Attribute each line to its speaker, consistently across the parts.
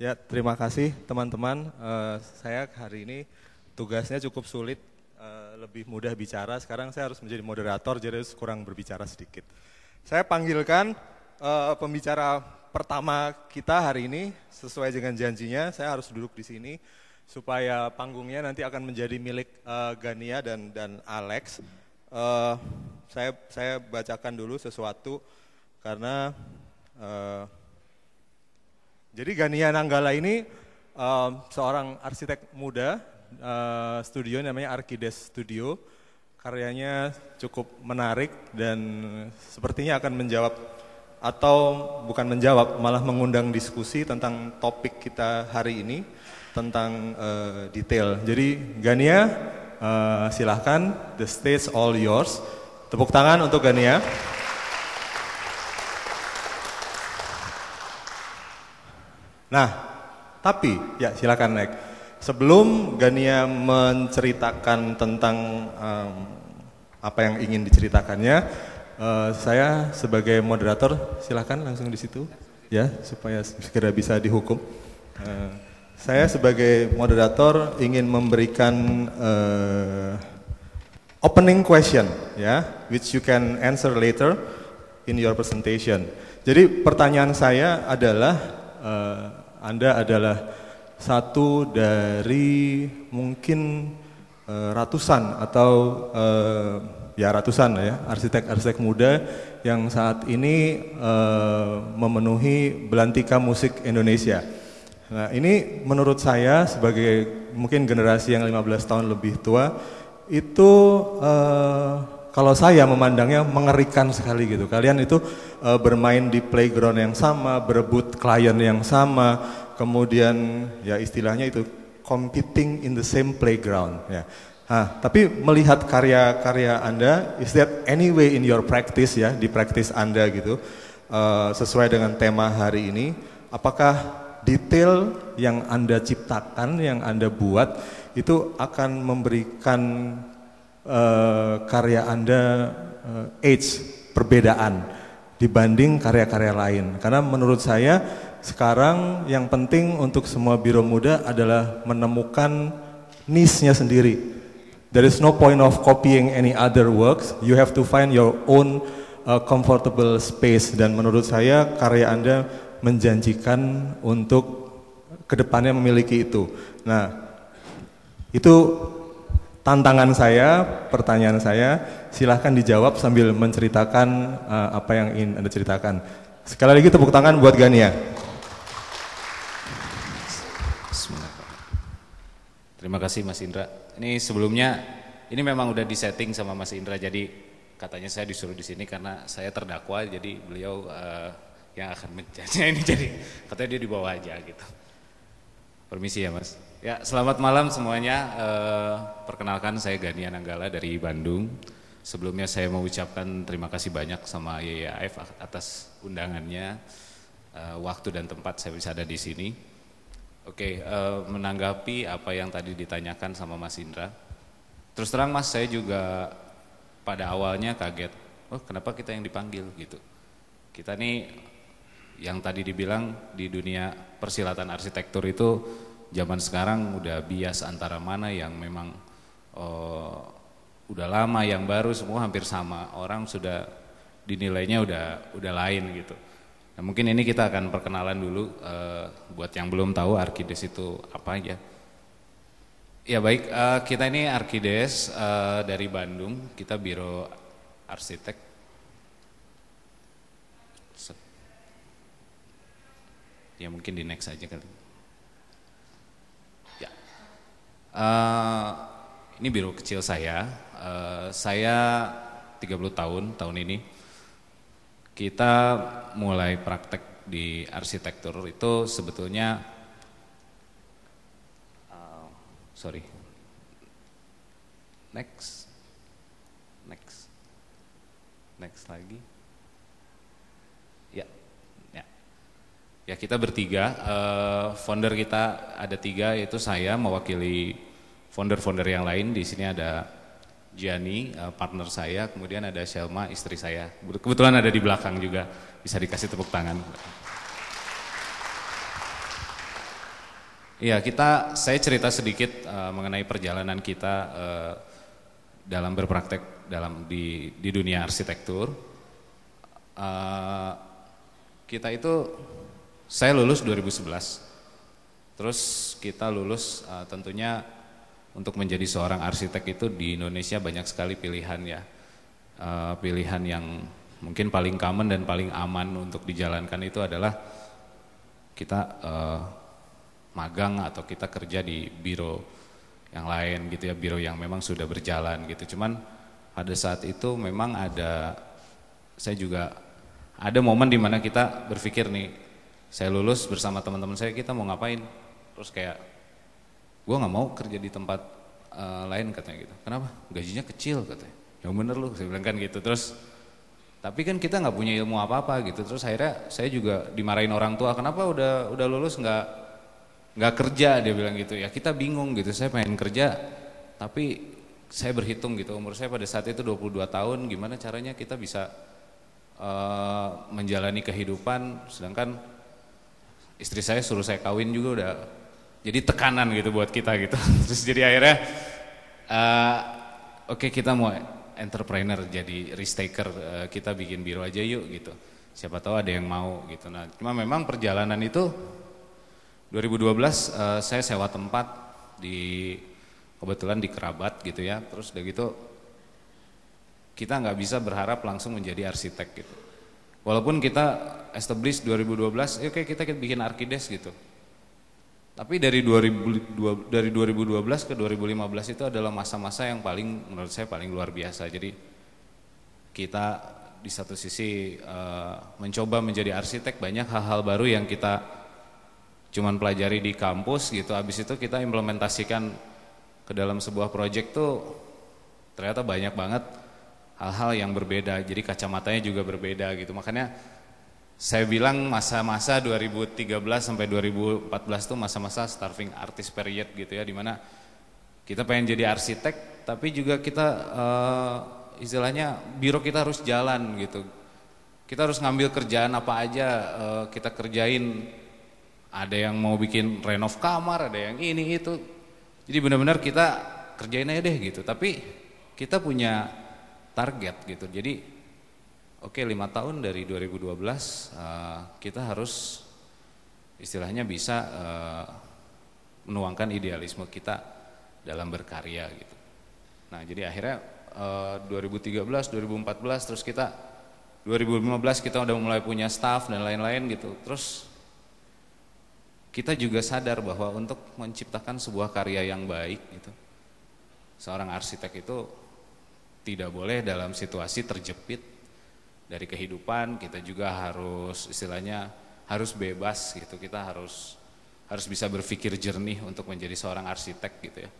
Speaker 1: Ya, terima kasih teman-teman. Uh, saya hari ini tugasnya cukup sulit, uh, lebih mudah bicara. Sekarang saya harus menjadi moderator, jadi harus kurang berbicara sedikit. Saya panggilkan uh, pembicara pertama kita hari ini, sesuai dengan janjinya, saya harus duduk di sini supaya panggungnya nanti akan menjadi milik uh, Gania dan dan Alex. Uh, saya saya bacakan dulu sesuatu karena uh, jadi Gania Nanggala ini uh, seorang arsitek muda, uh, studio namanya Arkides Studio. Karyanya cukup menarik dan sepertinya akan menjawab atau bukan menjawab, malah mengundang diskusi tentang topik kita hari ini tentang uh, detail. Jadi Gania, uh, silahkan, the stage all yours. Tepuk tangan untuk Gania. Nah, tapi ya silakan naik. Sebelum Gania menceritakan tentang um, apa yang ingin diceritakannya, uh, saya sebagai moderator silakan langsung di situ ya supaya segera bisa dihukum. Uh, saya sebagai moderator ingin memberikan uh, opening question ya, which you can answer later in your presentation. Jadi pertanyaan saya adalah uh, anda adalah satu dari mungkin uh, ratusan atau uh, ya ratusan ya arsitek-arsitek muda yang saat ini uh, memenuhi belantika musik Indonesia. Nah ini menurut saya sebagai mungkin generasi yang 15 tahun lebih tua itu kalau saya memandangnya mengerikan sekali gitu. Kalian itu uh, bermain di playground yang sama, berebut klien yang sama, kemudian ya istilahnya itu competing in the same playground ya. Nah, tapi melihat karya-karya Anda, is that any way in your practice ya, di practice Anda gitu, uh, sesuai dengan tema hari ini, apakah detail yang Anda ciptakan, yang Anda buat, itu akan memberikan uh, karya Anda uh, age perbedaan dibanding karya-karya lain. Karena menurut saya sekarang yang penting untuk semua biro muda adalah menemukan niche-nya sendiri. There is no point of copying any other works. You have to find your own uh, comfortable space. Dan menurut saya karya Anda menjanjikan untuk ke depannya memiliki itu. Nah, itu tantangan saya, pertanyaan saya, silahkan dijawab sambil menceritakan uh, apa yang ingin Anda ceritakan. Sekali lagi tepuk tangan buat Gania.
Speaker 2: Terima kasih Mas Indra. Ini sebelumnya, ini memang udah disetting sama Mas Indra, jadi katanya saya disuruh di sini karena saya terdakwa, jadi beliau uh, yang akan menjadinya ini, jadi katanya dia dibawa aja gitu. Permisi ya Mas. Ya, selamat malam semuanya. Uh, perkenalkan saya Gani Ananggala dari Bandung. Sebelumnya saya mau ucapkan terima kasih banyak sama YYAF atas undangannya, uh, waktu dan tempat saya bisa ada di sini. Oke, uh, menanggapi apa yang tadi ditanyakan sama Mas Indra. Terus terang Mas, saya juga pada awalnya kaget. Oh, kenapa kita yang dipanggil gitu? Kita nih yang tadi dibilang di dunia persilatan arsitektur itu zaman sekarang udah bias antara mana yang memang uh, udah lama yang baru semua hampir sama. Orang sudah dinilainya udah udah lain gitu. Nah, mungkin ini kita akan perkenalan dulu uh, buat yang belum tahu Arkides itu apa aja. Ya baik uh, kita ini Arkides uh, dari Bandung. Kita biro arsitek. Ya mungkin di next aja kali Uh, ini biro kecil saya. Uh, saya 30 tahun tahun ini. Kita mulai praktek di arsitektur itu sebetulnya uh, sorry. Next. Next. Next lagi. Ya. Ya. Ya kita bertiga, uh, founder kita ada tiga yaitu saya mewakili founder-founder yang lain. Di sini ada Gianni, uh, partner saya, kemudian ada Shelma, istri saya. Kebetulan ada di belakang juga, bisa dikasih tepuk tangan. Iya, kita saya cerita sedikit uh, mengenai perjalanan kita uh, dalam berpraktek dalam di di dunia arsitektur. Uh, kita itu saya lulus 2011. Terus kita lulus uh, tentunya untuk menjadi seorang arsitek itu di Indonesia banyak sekali pilihan ya. Uh, pilihan yang mungkin paling common dan paling aman untuk dijalankan itu adalah kita uh, magang atau kita kerja di biro yang lain gitu ya, biro yang memang sudah berjalan gitu. Cuman pada saat itu memang ada saya juga ada momen di mana kita berpikir nih, saya lulus bersama teman-teman saya kita mau ngapain? Terus kayak gue nggak mau kerja di tempat uh, lain katanya gitu. Kenapa? Gajinya kecil katanya. Yang bener lu, saya bilang kan gitu. Terus tapi kan kita nggak punya ilmu apa-apa gitu. Terus akhirnya saya juga dimarahin orang tua, kenapa udah udah lulus nggak nggak kerja dia bilang gitu ya kita bingung gitu saya pengen kerja tapi saya berhitung gitu umur saya pada saat itu 22 tahun gimana caranya kita bisa uh, menjalani kehidupan sedangkan istri saya suruh saya kawin juga udah jadi tekanan gitu buat kita gitu terus jadi akhirnya uh, oke okay, kita mau entrepreneur jadi risk taker uh, kita bikin biro aja yuk gitu siapa tahu ada yang mau gitu nah cuma memang perjalanan itu 2012 uh, eh, saya sewa tempat di kebetulan di kerabat gitu ya. Terus udah gitu kita nggak bisa berharap langsung menjadi arsitek gitu. Walaupun kita establish 2012, ya oke kita, kita bikin arkides gitu. Tapi dari 2000, dari 2012 ke 2015 itu adalah masa-masa yang paling menurut saya paling luar biasa. Jadi kita di satu sisi uh, mencoba menjadi arsitek banyak hal-hal baru yang kita cuman pelajari di kampus gitu habis itu kita implementasikan ke dalam sebuah proyek tuh ternyata banyak banget hal-hal yang berbeda. Jadi kacamatanya juga berbeda gitu. Makanya saya bilang masa-masa 2013 sampai 2014 tuh masa-masa starving artist period gitu ya. Di mana kita pengen jadi arsitek tapi juga kita uh, istilahnya biro kita harus jalan gitu. Kita harus ngambil kerjaan apa aja uh, kita kerjain. Ada yang mau bikin renov kamar, ada yang ini itu. Jadi benar-benar kita kerjain aja deh gitu. Tapi kita punya target gitu. Jadi oke okay, lima tahun dari 2012 uh, eh, kita harus istilahnya bisa uh, menuangkan idealisme kita dalam berkarya gitu. Nah jadi akhirnya uh, 2013, 2014 terus kita 2015 kita udah mulai punya staff dan lain-lain gitu. Terus kita juga sadar bahwa untuk menciptakan sebuah karya yang baik gitu, seorang arsitek itu tidak boleh dalam situasi terjepit dari kehidupan, kita juga harus istilahnya harus bebas gitu, kita harus harus bisa berpikir jernih untuk menjadi seorang arsitek gitu ya.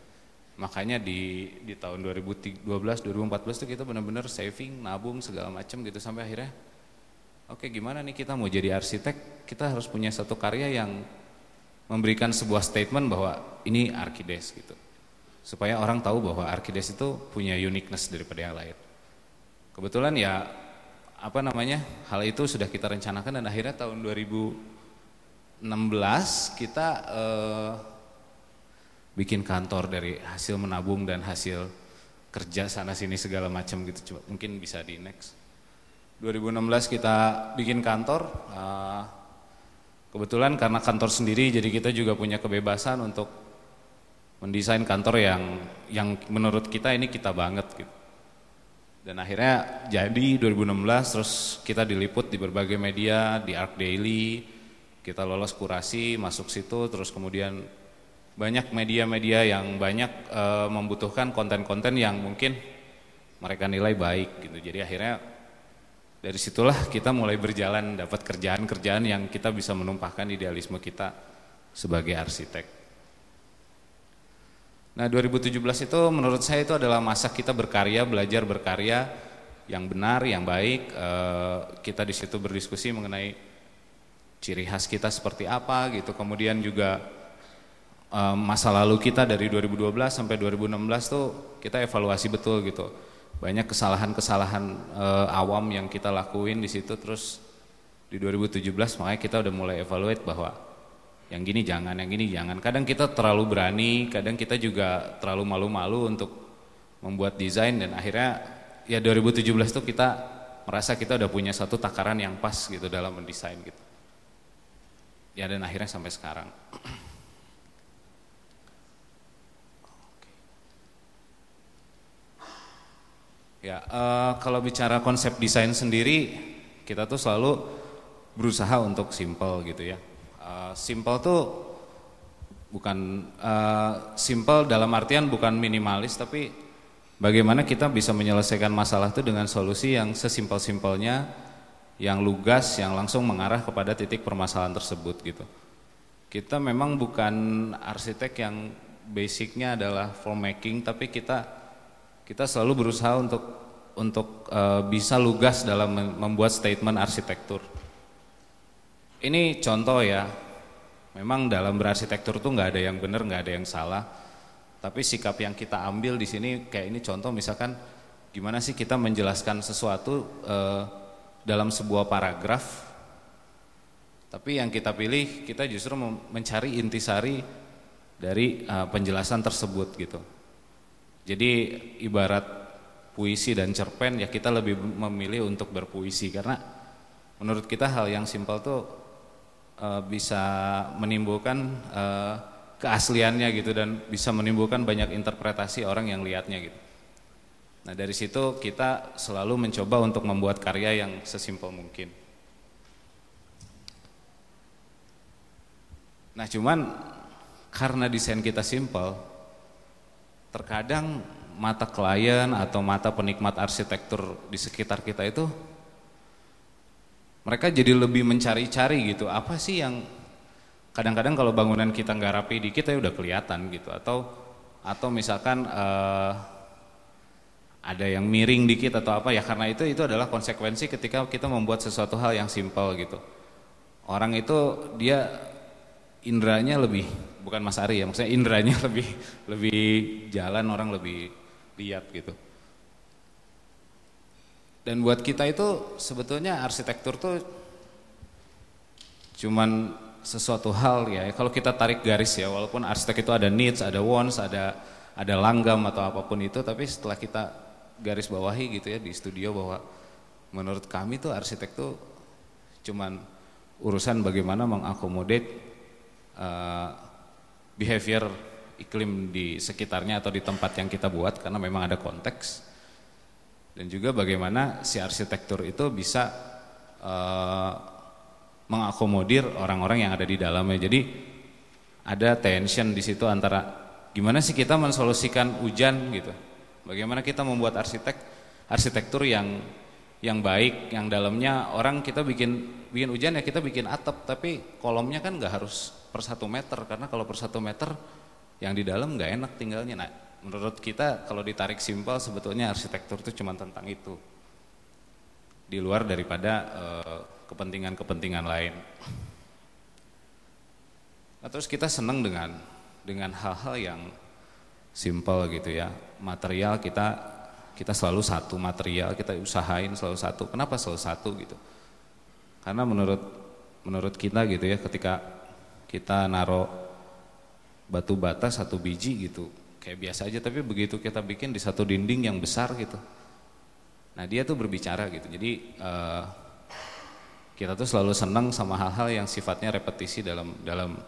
Speaker 2: Makanya di di tahun 2012 2014 itu kita benar-benar saving, nabung segala macam gitu sampai akhirnya oke gimana nih kita mau jadi arsitek, kita harus punya satu karya yang memberikan sebuah statement bahwa ini Arkides gitu. Supaya orang tahu bahwa Arkides itu punya uniqueness daripada yang lain. Kebetulan ya apa namanya hal itu sudah kita rencanakan dan akhirnya tahun 2016 kita eh, bikin kantor dari hasil menabung dan hasil kerja sana sini segala macam gitu. Coba mungkin bisa di next. 2016 kita bikin kantor. Eh, Kebetulan karena kantor sendiri jadi kita juga punya kebebasan untuk mendesain kantor yang yang menurut kita ini kita banget gitu. Dan akhirnya jadi 2016 terus kita diliput di berbagai media, di Arc Daily, kita lolos kurasi, masuk situ terus kemudian banyak media-media yang banyak e, membutuhkan konten-konten yang mungkin mereka nilai baik gitu. Jadi akhirnya dari situlah kita mulai berjalan dapat kerjaan-kerjaan yang kita bisa menumpahkan idealisme kita sebagai arsitek. Nah 2017 itu menurut saya itu adalah masa kita berkarya, belajar berkarya yang benar, yang baik. Eh, kita di situ berdiskusi mengenai ciri khas kita seperti apa gitu. Kemudian juga eh, masa lalu kita dari 2012 sampai 2016 tuh kita evaluasi betul gitu banyak kesalahan-kesalahan e, awam yang kita lakuin di situ terus di 2017 makanya kita udah mulai evaluate bahwa yang gini jangan, yang gini jangan. Kadang kita terlalu berani, kadang kita juga terlalu malu-malu untuk membuat desain dan akhirnya ya 2017 tuh kita merasa kita udah punya satu takaran yang pas gitu dalam mendesain gitu. Ya dan akhirnya sampai sekarang. Ya, uh, kalau bicara konsep desain sendiri, kita tuh selalu berusaha untuk simple gitu ya. Uh, simple tuh bukan uh, simple dalam artian bukan minimalis, tapi bagaimana kita bisa menyelesaikan masalah itu dengan solusi yang sesimpel-simpelnya, yang lugas, yang langsung mengarah kepada titik permasalahan tersebut gitu. Kita memang bukan arsitek yang basicnya adalah filmmaking, tapi kita kita selalu berusaha untuk untuk uh, bisa lugas dalam membuat statement arsitektur. Ini contoh ya, memang dalam berarsitektur tuh nggak ada yang benar, nggak ada yang salah. Tapi sikap yang kita ambil di sini kayak ini contoh misalkan gimana sih kita menjelaskan sesuatu uh, dalam sebuah paragraf. Tapi yang kita pilih kita justru mencari intisari dari uh, penjelasan tersebut gitu. Jadi ibarat puisi dan cerpen ya kita lebih memilih untuk berpuisi karena menurut kita hal yang simpel tuh e, bisa menimbulkan e, keasliannya gitu dan bisa menimbulkan banyak interpretasi orang yang lihatnya gitu. Nah dari situ kita selalu mencoba untuk membuat karya yang sesimpel mungkin. Nah cuman karena desain kita simpel, terkadang mata klien atau mata penikmat arsitektur di sekitar kita itu mereka jadi lebih mencari-cari gitu apa sih yang kadang-kadang kalau bangunan kita nggak rapi dikit ya udah kelihatan gitu atau atau misalkan uh, ada yang miring dikit atau apa ya karena itu itu adalah konsekuensi ketika kita membuat sesuatu hal yang simpel gitu orang itu dia indranya lebih bukan Mas Ari ya, maksudnya indranya lebih lebih jalan orang lebih lihat gitu. Dan buat kita itu sebetulnya arsitektur tuh cuman sesuatu hal ya. Kalau kita tarik garis ya, walaupun arsitek itu ada needs, ada wants, ada ada langgam atau apa pun itu, tapi setelah kita garis bawahi gitu ya di studio bahwa menurut kami tuh arsitek tuh cuman urusan bagaimana mengakomodir uh, behavior iklim di sekitarnya atau di tempat yang kita buat karena memang ada konteks dan juga bagaimana si arsitektur itu bisa uh, mengakomodir orang-orang yang ada di dalamnya. Jadi ada tension di situ antara gimana sih kita mensolusikan hujan gitu. Bagaimana kita membuat arsitek arsitektur yang yang baik, yang dalamnya orang kita bikin bikin hujan ya kita bikin atap, tapi kolomnya kan nggak harus per satu meter karena kalau per satu meter yang di dalam nggak enak tinggalnya. Nah, menurut kita kalau ditarik simpel sebetulnya arsitektur itu cuma tentang itu. Di luar daripada eh, kepentingan-kepentingan lain. Nah, terus kita senang dengan dengan hal-hal yang simpel gitu ya. Material kita kita selalu satu material, kita usahain selalu satu. Kenapa selalu satu gitu? Karena menurut menurut kita gitu ya ketika kita naruh batu bata satu biji gitu kayak biasa aja tapi begitu kita bikin di satu dinding yang besar gitu. Nah dia tuh berbicara gitu. Jadi uh, kita tuh selalu senang sama hal-hal yang sifatnya repetisi dalam dalam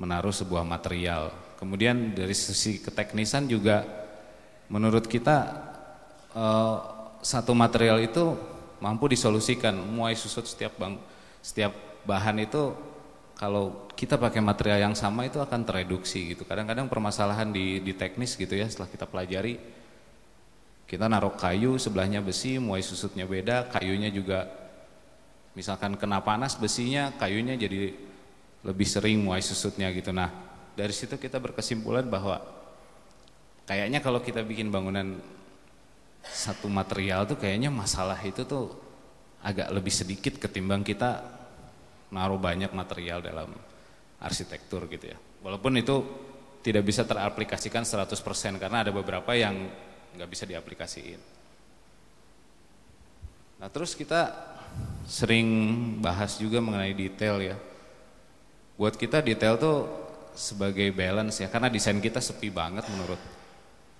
Speaker 2: menaruh sebuah material. Kemudian dari sisi keteknisan juga menurut kita uh, satu material itu mampu disolusikan. Muai susut setiap bang setiap bahan itu kalau kita pakai material yang sama itu akan tereduksi gitu. Kadang-kadang permasalahan di, di teknis gitu ya setelah kita pelajari kita naruh kayu sebelahnya besi, muai susutnya beda, kayunya juga misalkan kena panas besinya, kayunya jadi lebih sering muai susutnya gitu. Nah, dari situ kita berkesimpulan bahwa kayaknya kalau kita bikin bangunan satu material tuh kayaknya masalah itu tuh agak lebih sedikit ketimbang kita naruh banyak material dalam arsitektur gitu ya. Walaupun itu tidak bisa teraplikasikan 100% karena ada beberapa yang nggak bisa diaplikasiin. Nah terus kita sering bahas juga mengenai detail ya. buat kita detail tuh sebagai balance ya karena desain kita sepi banget menurut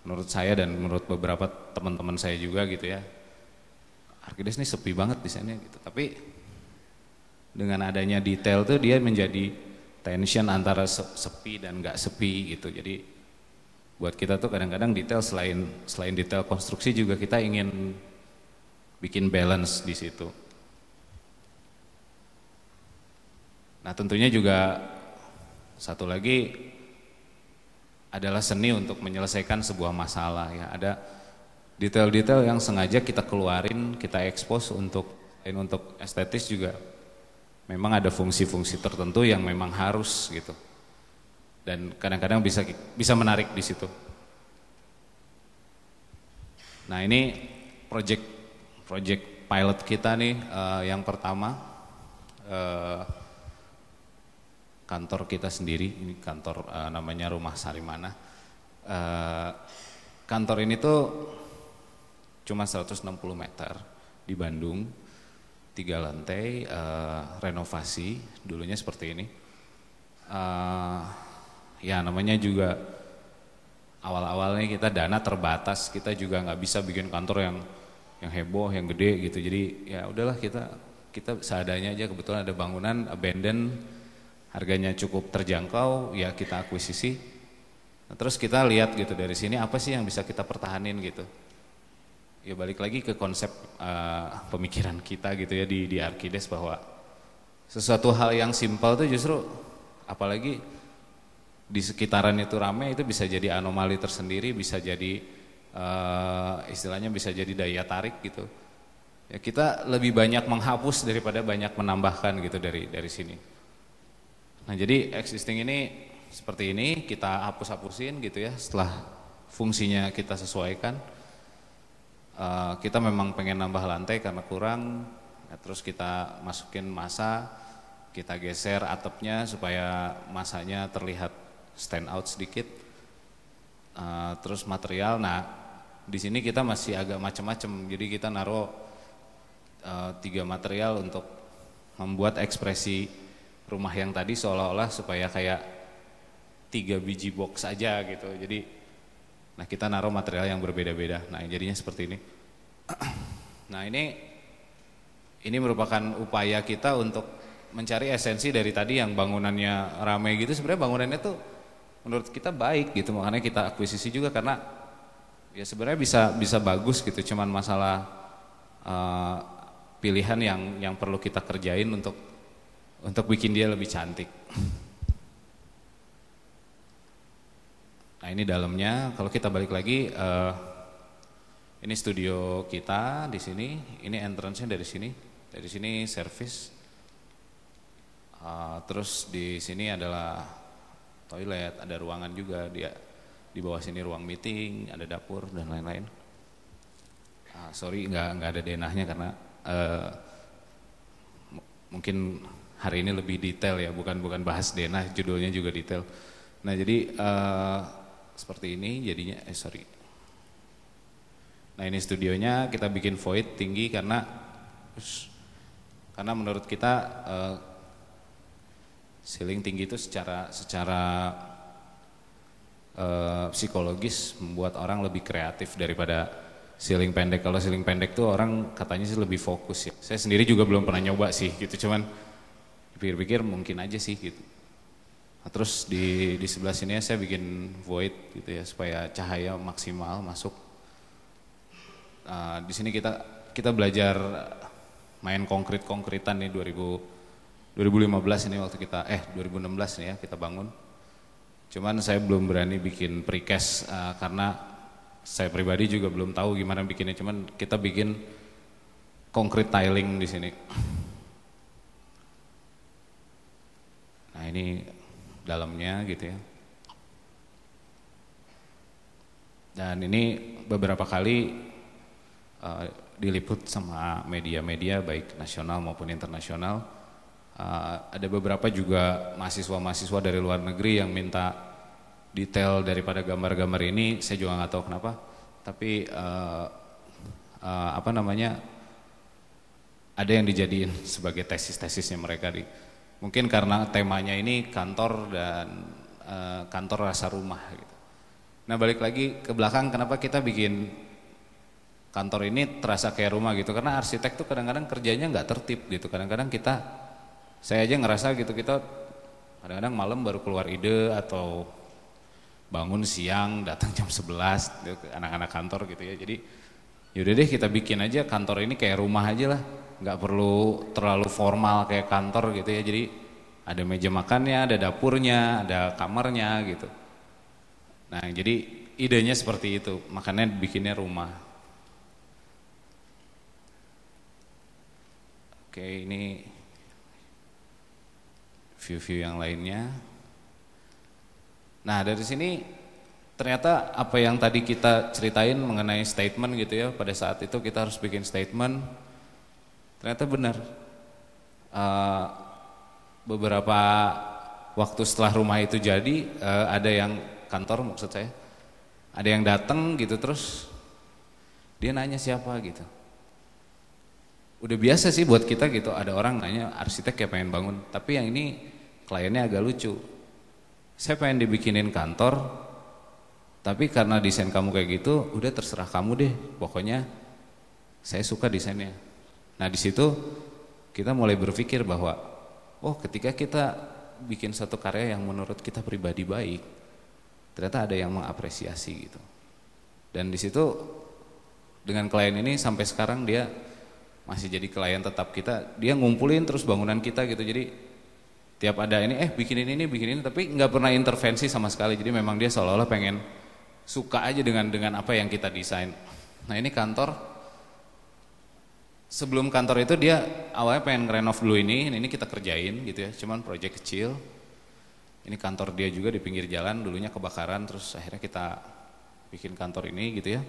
Speaker 2: menurut saya dan menurut beberapa teman-teman saya juga gitu ya Arkides ini sepi banget desainnya gitu tapi dengan adanya detail tuh dia menjadi tension antara sepi dan nggak sepi gitu jadi buat kita tuh kadang-kadang detail selain selain detail konstruksi juga kita ingin bikin balance di situ. Nah tentunya juga satu lagi adalah seni untuk menyelesaikan sebuah masalah ya ada detail-detail yang sengaja kita keluarin kita ekspos untuk untuk estetis juga memang ada fungsi-fungsi tertentu yang memang harus gitu dan kadang-kadang bisa bisa menarik di situ. Nah ini project project pilot kita nih uh, yang pertama uh, kantor kita sendiri ini kantor uh, namanya Rumah Sarimana. Uh, kantor ini tuh cuma 160 meter di Bandung, tiga lantai, uh, renovasi dulunya seperti ini. Uh, ya namanya juga awal-awalnya kita dana terbatas, kita juga nggak bisa bikin kantor yang yang heboh, yang gede gitu. Jadi ya udahlah kita kita seadanya aja kebetulan ada bangunan abandon harganya cukup terjangkau ya kita akuisisi. Nah, terus kita lihat gitu dari sini apa sih yang bisa kita pertahanin gitu. Ya balik lagi ke konsep uh, pemikiran kita gitu ya di di Arkides bahwa sesuatu hal yang simpel tuh justru apalagi di sekitaran itu ramai itu bisa jadi anomali tersendiri, bisa jadi uh, istilahnya bisa jadi daya tarik gitu. Ya kita lebih banyak menghapus daripada banyak menambahkan gitu dari dari sini. Nah jadi existing ini seperti ini kita hapus-hapusin gitu ya setelah fungsinya kita sesuaikan. Uh, kita memang pengen nambah lantai karena kurang, ya, terus kita masukin masa, kita geser atapnya supaya masanya terlihat stand out sedikit. Uh, terus material, nah di sini kita masih agak macam-macam. Jadi kita naruh uh, tiga material untuk membuat ekspresi rumah yang tadi seolah-olah supaya kayak tiga biji box aja gitu. Jadi, nah kita naruh material yang berbeda-beda. Nah jadinya seperti ini. Nah ini ini merupakan upaya kita untuk mencari esensi dari tadi yang bangunannya ramai gitu. Sebenarnya bangunannya tuh menurut kita baik gitu makanya kita akuisisi juga karena ya sebenarnya bisa bisa bagus gitu cuman masalah uh, pilihan yang yang perlu kita kerjain untuk untuk bikin dia lebih cantik. Nah ini dalamnya. Kalau kita balik lagi uh, ini studio kita di sini. Ini entrance-nya dari sini. Dari sini service. Uh, terus di sini adalah toilet, ada ruangan juga. Dia di bawah sini ruang meeting, ada dapur dan lain-lain. Uh, sorry nggak nggak ada denahnya karena uh, mungkin hari ini lebih detail ya, bukan bukan bahas denah, judulnya juga detail. Nah jadi uh, seperti ini jadinya, eh sorry. Nah ini studionya kita bikin void tinggi karena karena menurut kita uh, Ceiling tinggi itu secara secara uh, psikologis membuat orang lebih kreatif daripada ceiling pendek. Kalau ceiling pendek tuh orang katanya sih lebih fokus ya. Saya sendiri juga belum pernah nyoba sih gitu, cuman pikir-pikir mungkin aja sih gitu. Nah, terus di di sebelah sini saya bikin void gitu ya supaya cahaya maksimal masuk. Uh, di sini kita kita belajar main konkret konkretan nih 2000 2015 ini waktu kita eh 2016 nih ya kita bangun. Cuman saya belum berani bikin precast uh, karena saya pribadi juga belum tahu gimana bikinnya. Cuman kita bikin concrete tiling di sini. Nah ini dalamnya gitu ya. Dan ini beberapa kali uh, diliput sama media-media baik nasional maupun internasional. Uh, ada beberapa juga mahasiswa-mahasiswa dari luar negeri yang minta detail daripada gambar-gambar ini. Saya juga nggak tahu kenapa. Tapi uh, uh, apa namanya ada yang dijadiin sebagai tesis-tesisnya mereka di mungkin karena temanya ini kantor dan uh, kantor rasa rumah gitu. Nah balik lagi ke belakang kenapa kita bikin kantor ini terasa kayak rumah gitu? Karena arsitek tuh kadang-kadang kerjanya nggak tertib gitu. Kadang-kadang kita saya aja ngerasa gitu kita kadang-kadang malam baru keluar ide atau bangun siang datang jam 11 gitu, anak-anak kantor gitu ya. Jadi yaudah deh kita bikin aja kantor ini kayak rumah aja lah. Nggak perlu terlalu formal kayak kantor gitu ya. Jadi ada meja makannya ada dapurnya ada kamarnya gitu. Nah jadi idenya seperti itu. Makanya bikinnya rumah. Oke, ini view-view yang lainnya. Nah, dari sini ternyata apa yang tadi kita ceritain mengenai statement gitu ya, pada saat itu kita harus bikin statement. Ternyata benar. Uh, beberapa waktu setelah rumah itu jadi, uh, ada yang kantor maksud saya, ada yang datang gitu terus dia nanya siapa gitu udah biasa sih buat kita gitu ada orang nanya arsitek kayak pengen bangun tapi yang ini kliennya agak lucu saya pengen dibikinin kantor tapi karena desain kamu kayak gitu udah terserah kamu deh. Pokoknya saya suka desainnya. Nah di situ kita mulai berpikir bahwa oh ketika kita bikin satu karya yang menurut kita pribadi baik ternyata ada yang mengapresiasi gitu. Dan di situ dengan klien ini sampai sekarang dia masih jadi klien tetap kita. Dia ngumpulin terus bangunan kita gitu. Jadi tiap ada ini eh bikinin ini bikinin ini tapi nggak pernah intervensi sama sekali. Jadi memang dia seolah-olah pengen suka aja dengan dengan apa yang kita desain. Nah ini kantor. Sebelum kantor itu dia awalnya pengen renov dulu ini ini kita kerjain gitu ya. Cuman proyek kecil. Ini kantor dia juga di pinggir jalan dulunya kebakaran terus akhirnya kita bikin kantor ini gitu ya.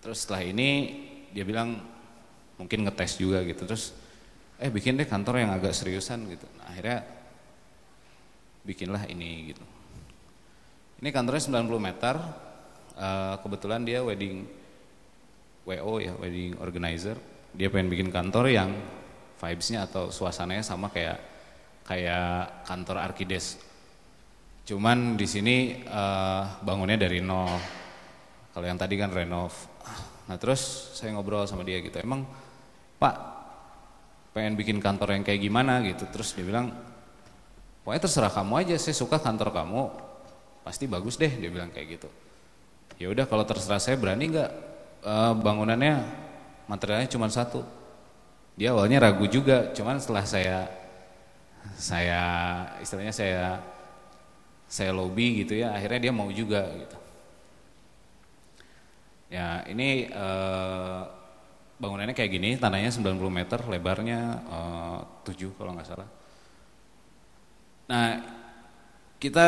Speaker 2: Terus setelah ini dia bilang mungkin ngetes juga gitu. Terus eh bikin deh kantor yang agak seriusan gitu. Nah, akhirnya bikinlah ini gitu ini kantornya 90 meter. Uh, kebetulan dia wedding WO ya wedding organizer. Dia pengen bikin kantor yang vibesnya atau suasananya sama kayak kayak kantor Arkides. Cuman di sini uh, bangunnya dari nol. Kalau yang tadi kan renov. Nah terus saya ngobrol sama dia gitu, emang Pak pengen bikin kantor yang kayak gimana? gitu. Terus dia bilang, pokoknya terserah kamu aja, saya suka kantor kamu, pasti bagus deh dia bilang kayak gitu. Ya udah kalau terserah saya berani nggak e, bangunannya materialnya cuma satu. Dia awalnya ragu juga, cuman setelah saya saya istilahnya saya saya lobby gitu ya, akhirnya dia mau juga gitu. Ya, ini uh, bangunannya kayak gini, tanahnya 90 meter, lebarnya eh, uh, 7 kalau nggak salah. Nah, kita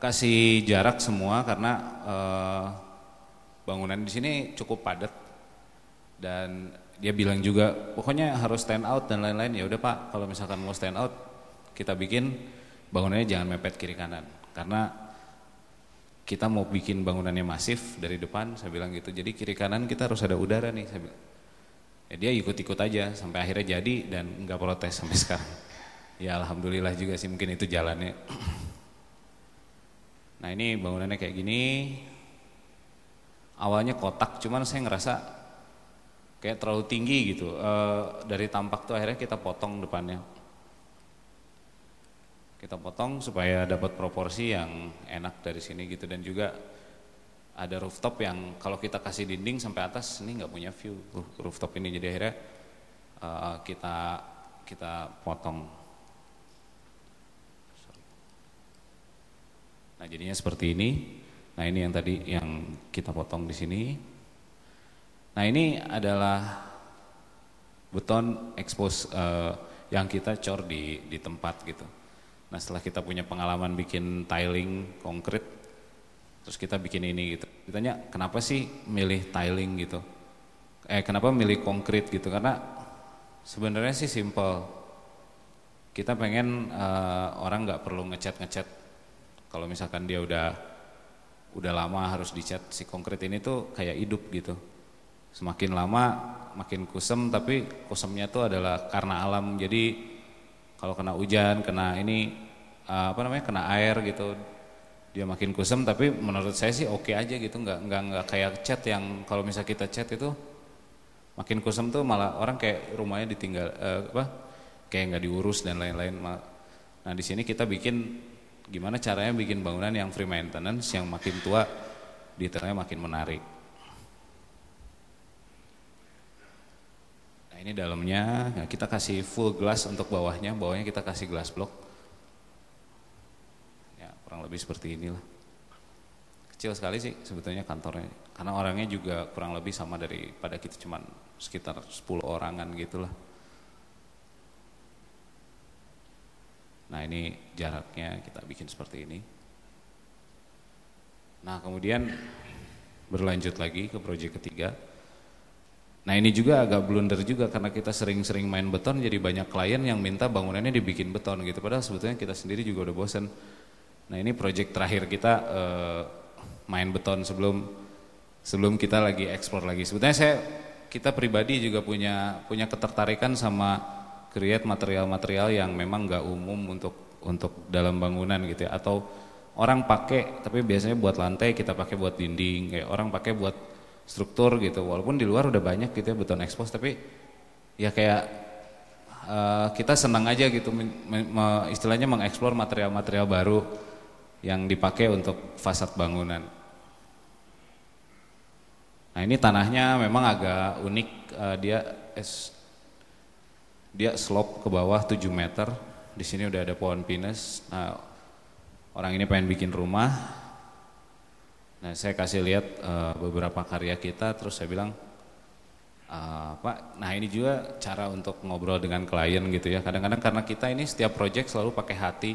Speaker 2: kasih jarak semua karena uh, bangunan di sini cukup padat dan dia bilang juga pokoknya harus stand out dan lain-lain ya udah Pak kalau misalkan mau stand out kita bikin bangunannya jangan mepet kiri kanan karena kita mau bikin bangunannya masif dari depan, saya bilang gitu. Jadi kiri kanan kita harus ada udara nih, saya bilang. Ya dia ikut-ikut aja sampai akhirnya jadi dan nggak protes sampai sekarang. Ya alhamdulillah juga sih mungkin itu jalannya. Nah ini bangunannya kayak gini. Awalnya kotak, cuman saya ngerasa kayak terlalu tinggi gitu. E, dari tampak tuh akhirnya kita potong depannya kita potong supaya dapat proporsi yang enak dari sini gitu dan juga ada rooftop yang kalau kita kasih dinding sampai atas ini nggak punya view rooftop ini jadi akhirnya uh, kita kita potong nah jadinya seperti ini nah ini yang tadi yang kita potong di sini nah ini adalah beton expose uh, yang kita cor di di tempat gitu Nah setelah kita punya pengalaman bikin tiling konkret, terus kita bikin ini gitu. Ditanya kenapa sih milih tiling gitu? Eh kenapa milih konkret gitu? Karena sebenarnya sih simple. Kita pengen uh, orang nggak perlu ngecat ngecat. Kalau misalkan dia udah udah lama harus dicat si konkret ini tuh kayak hidup gitu. Semakin lama makin kusem tapi kusemnya tuh adalah karena alam jadi kalau kena hujan, kena ini uh, apa namanya, kena air gitu, dia makin kusam. Tapi menurut saya sih oke okay aja gitu, nggak nggak nggak kayak cat yang kalau misal kita cat itu makin kusam tuh malah orang kayak rumahnya ditinggal uh, apa, kayak nggak diurus dan lain-lain. Nah di sini kita bikin gimana caranya bikin bangunan yang free maintenance, yang makin tua detailnya makin menarik. ini dalamnya nah kita kasih full glass untuk bawahnya, bawahnya kita kasih glass block. Ya kurang lebih seperti inilah. Kecil sekali sih sebetulnya kantornya, karena orangnya juga kurang lebih sama daripada kita cuman sekitar 10 orangan gitulah. Nah ini jaraknya kita bikin seperti ini. Nah kemudian berlanjut lagi ke proyek ketiga. Nah ini juga agak blunder juga karena kita sering-sering main beton jadi banyak klien yang minta bangunannya dibikin beton gitu. Padahal sebetulnya kita sendiri juga udah bosen. Nah ini proyek terakhir kita uh, main beton sebelum sebelum kita lagi eksplor lagi. Sebetulnya saya kita pribadi juga punya punya ketertarikan sama create material-material yang memang nggak umum untuk untuk dalam bangunan gitu ya atau orang pakai tapi biasanya buat lantai kita pakai buat dinding kayak orang pakai buat struktur gitu walaupun di luar udah banyak gitu ya beton expose tapi ya kayak uh, kita senang aja gitu me, me, istilahnya mengeksplor material-material baru yang dipakai untuk fasad bangunan. Nah ini tanahnya memang agak unik uh, dia dia slope ke bawah 7 meter. Di sini udah ada pohon pinus. Nah, orang ini pengen bikin rumah, Nah saya kasih lihat uh, beberapa karya kita terus saya bilang uh, Pak, nah ini juga cara untuk ngobrol dengan klien gitu ya. Kadang-kadang karena kita ini setiap project selalu pakai hati.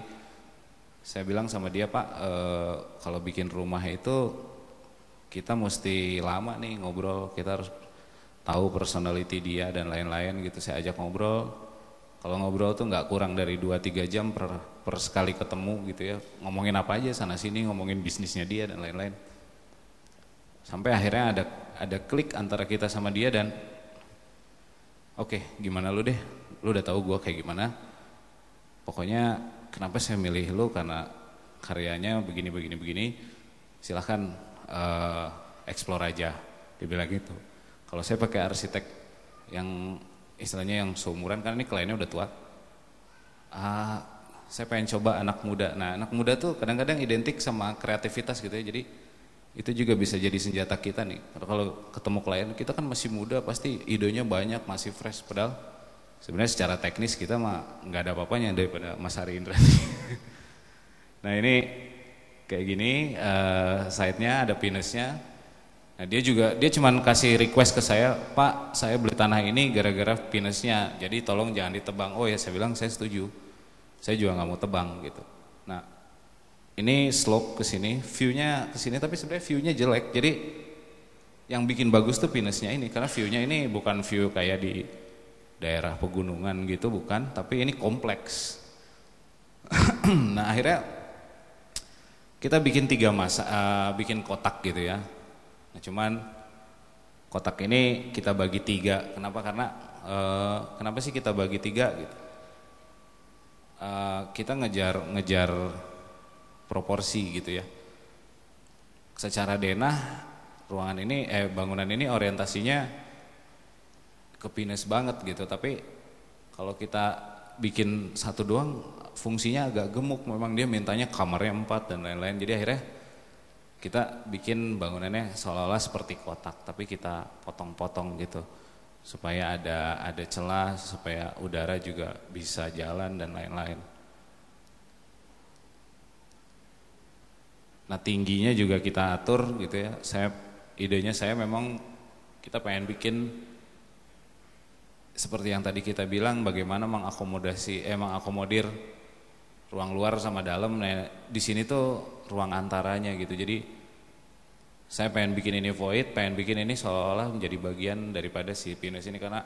Speaker 2: Saya bilang sama dia Pak, uh, kalau bikin rumah itu kita mesti lama nih ngobrol. Kita harus tahu personality dia dan lain-lain gitu. Saya ajak ngobrol. Kalau ngobrol tuh nggak kurang dari 2-3 jam per, per sekali ketemu gitu ya. Ngomongin apa aja sana sini, ngomongin bisnisnya dia dan lain-lain. Sampai akhirnya ada ada klik antara kita sama dia dan oke okay, gimana lu deh, lu udah tahu gue kayak gimana. Pokoknya kenapa saya milih lu karena karyanya begini begini begini. Silahkan uh, explore aja, dibilang gitu. Kalau saya pakai arsitek yang istilahnya yang seumuran kan ini kliennya udah tua. Uh, saya pengen coba anak muda. Nah anak muda tuh kadang-kadang identik sama kreativitas gitu ya. Jadi itu juga bisa jadi senjata kita nih. Kalau ketemu klien kita kan masih muda, pasti idenya banyak, masih fresh. Padahal sebenarnya secara teknis kita mah nggak ada apa-apanya daripada Mas Hari Indra. nah ini kayak gini, uh, site-nya ada pinusnya. Nah dia juga dia cuma kasih request ke saya, Pak saya beli tanah ini gara-gara pinusnya, jadi tolong jangan ditebang. Oh ya saya bilang saya setuju, saya juga nggak mau tebang gitu. Nah ini slope ke sini, view-nya ke sini tapi sebenarnya view-nya jelek. Jadi yang bikin bagus tuh pinusnya ini karena view-nya ini bukan view kayak di daerah pegunungan gitu bukan, tapi ini kompleks. nah, akhirnya kita bikin tiga masa uh, bikin kotak gitu ya. Nah, cuman kotak ini kita bagi tiga. Kenapa? Karena uh, kenapa sih kita bagi tiga gitu? Uh, kita ngejar ngejar proporsi gitu ya. Secara denah ruangan ini eh bangunan ini orientasinya ke pinus banget gitu, tapi kalau kita bikin satu doang fungsinya agak gemuk, memang dia mintanya kamarnya empat dan lain-lain. Jadi akhirnya kita bikin bangunannya seolah-olah seperti kotak, tapi kita potong-potong gitu supaya ada ada celah supaya udara juga bisa jalan dan lain-lain. Nah tingginya juga kita atur gitu ya. Saya idenya saya memang kita pengen bikin seperti yang tadi kita bilang bagaimana mengakomodasi eh mengakomodir ruang luar sama dalam. Nah di sini tuh ruang antaranya gitu. Jadi saya pengen bikin ini void, pengen bikin ini seolah-olah menjadi bagian daripada si pinus ini karena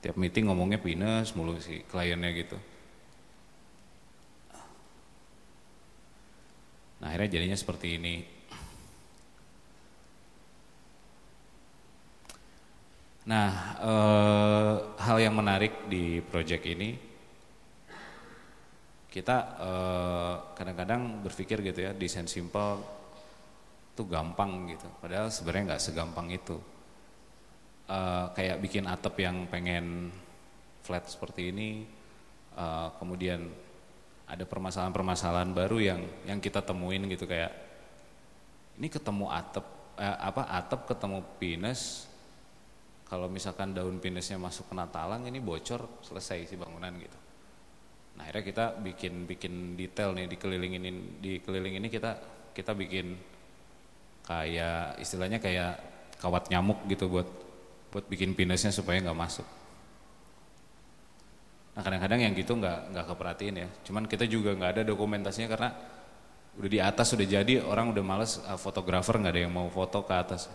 Speaker 2: tiap meeting ngomongnya pinus mulu si kliennya gitu. Nah akhirnya jadinya seperti ini. Nah e, hal yang menarik di proyek ini kita eh, kadang-kadang berpikir gitu ya desain simple itu gampang gitu. Padahal sebenarnya nggak segampang itu. Eh, kayak bikin atap yang pengen flat seperti ini, eh, kemudian ada permasalahan-permasalahan baru yang yang kita temuin gitu kayak ini ketemu atap eh, apa atap ketemu pinus kalau misalkan daun pinusnya masuk kena talang ini bocor selesai si bangunan gitu. Nah akhirnya kita bikin bikin detail nih di keliling ini di keliling ini kita kita bikin kayak istilahnya kayak kawat nyamuk gitu buat buat bikin pinusnya supaya nggak masuk. Nah kadang-kadang yang gitu nggak nggak keperhatiin ya. Cuman kita juga nggak ada dokumentasinya karena udah di atas udah jadi orang udah males uh, fotografer nggak ada yang mau foto ke atas.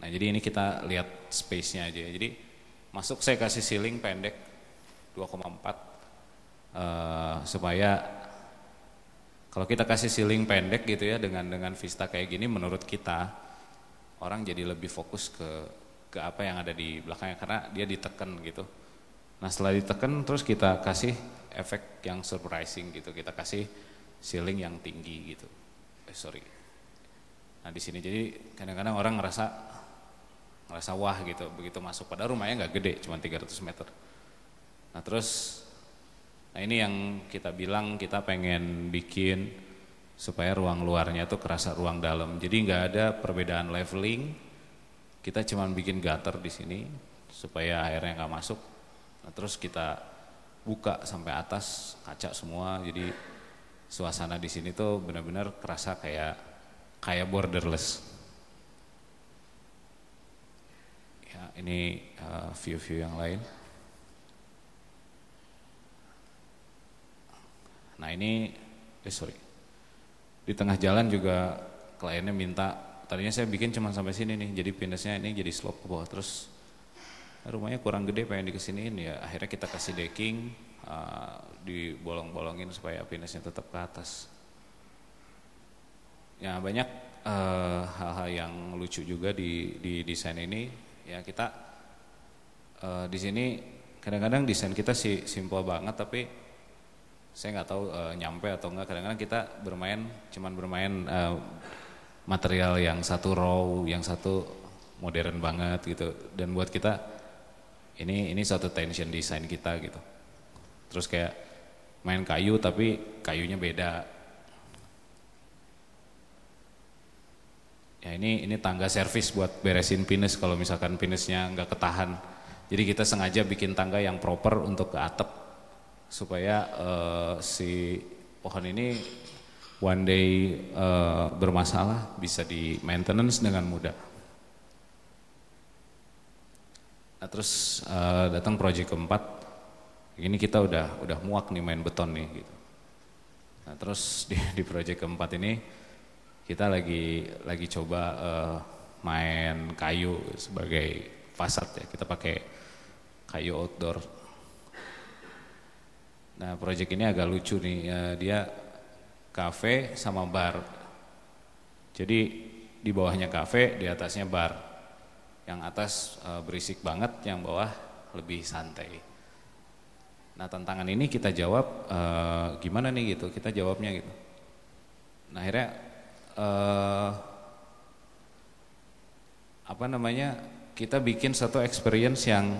Speaker 2: Nah jadi ini kita lihat space-nya aja. Jadi masuk saya kasih ceiling pendek 2,4 uh, supaya kalau kita kasih ceiling pendek gitu ya dengan dengan vista kayak gini menurut kita orang jadi lebih fokus ke ke apa yang ada di belakangnya karena dia ditekan gitu. Nah setelah ditekan terus kita kasih efek yang surprising gitu. Kita kasih ceiling yang tinggi gitu. Eh, sorry. Nah di sini jadi kadang-kadang orang ngerasa ngerasa wah gitu begitu masuk pada rumahnya nggak gede cuma 300 meter nah terus nah ini yang kita bilang kita pengen bikin supaya ruang luarnya tuh kerasa ruang dalam. Jadi nggak ada perbedaan leveling. Kita cuma bikin gutter di sini supaya airnya nggak masuk. Nah terus kita buka sampai atas kaca semua. Jadi suasana di sini tuh benar-benar kerasa kayak kayak borderless. Ya, ini uh, view-view yang lain. Nah ini, eh sorry, di tengah jalan juga kliennya minta, tadinya saya bikin cuma sampai sini nih, jadi pinasnya ini jadi slope ke bawah terus. Rumahnya kurang gede pengen dikesiniin ya, akhirnya kita kasih decking, uh, dibolong-bolongin supaya pinasnya tetap ke atas. Ya banyak hal-hal uh, yang lucu juga di, di desain ini ya kita uh, di sini kadang-kadang desain kita sih simple banget tapi saya nggak tahu uh, nyampe atau enggak kadang-kadang kita bermain cuman bermain uh, material yang satu raw yang satu modern banget gitu. Dan buat kita ini ini satu tension desain kita gitu. Terus kayak main kayu tapi kayunya beda. Ya ini ini tangga servis buat beresin pinus kalau misalkan pinusnya nggak ketahan. Jadi kita sengaja bikin tangga yang proper untuk ke atap supaya uh, si pohon ini one day uh, bermasalah bisa di maintenance dengan mudah. Nah terus uh, datang proyek keempat, ini kita udah udah muak nih main beton nih gitu. Nah terus di, di proyek keempat ini kita lagi lagi coba uh, main kayu sebagai fasad ya. Kita pakai kayu outdoor. Nah, proyek ini agak lucu nih. Uh, dia kafe sama bar. Jadi di bawahnya kafe, di atasnya bar. Yang atas uh, berisik banget, yang bawah lebih santai. Nah, tantangan ini kita jawab uh, gimana nih gitu. Kita jawabnya gitu. Nah, akhirnya uh, apa namanya kita bikin satu experience yang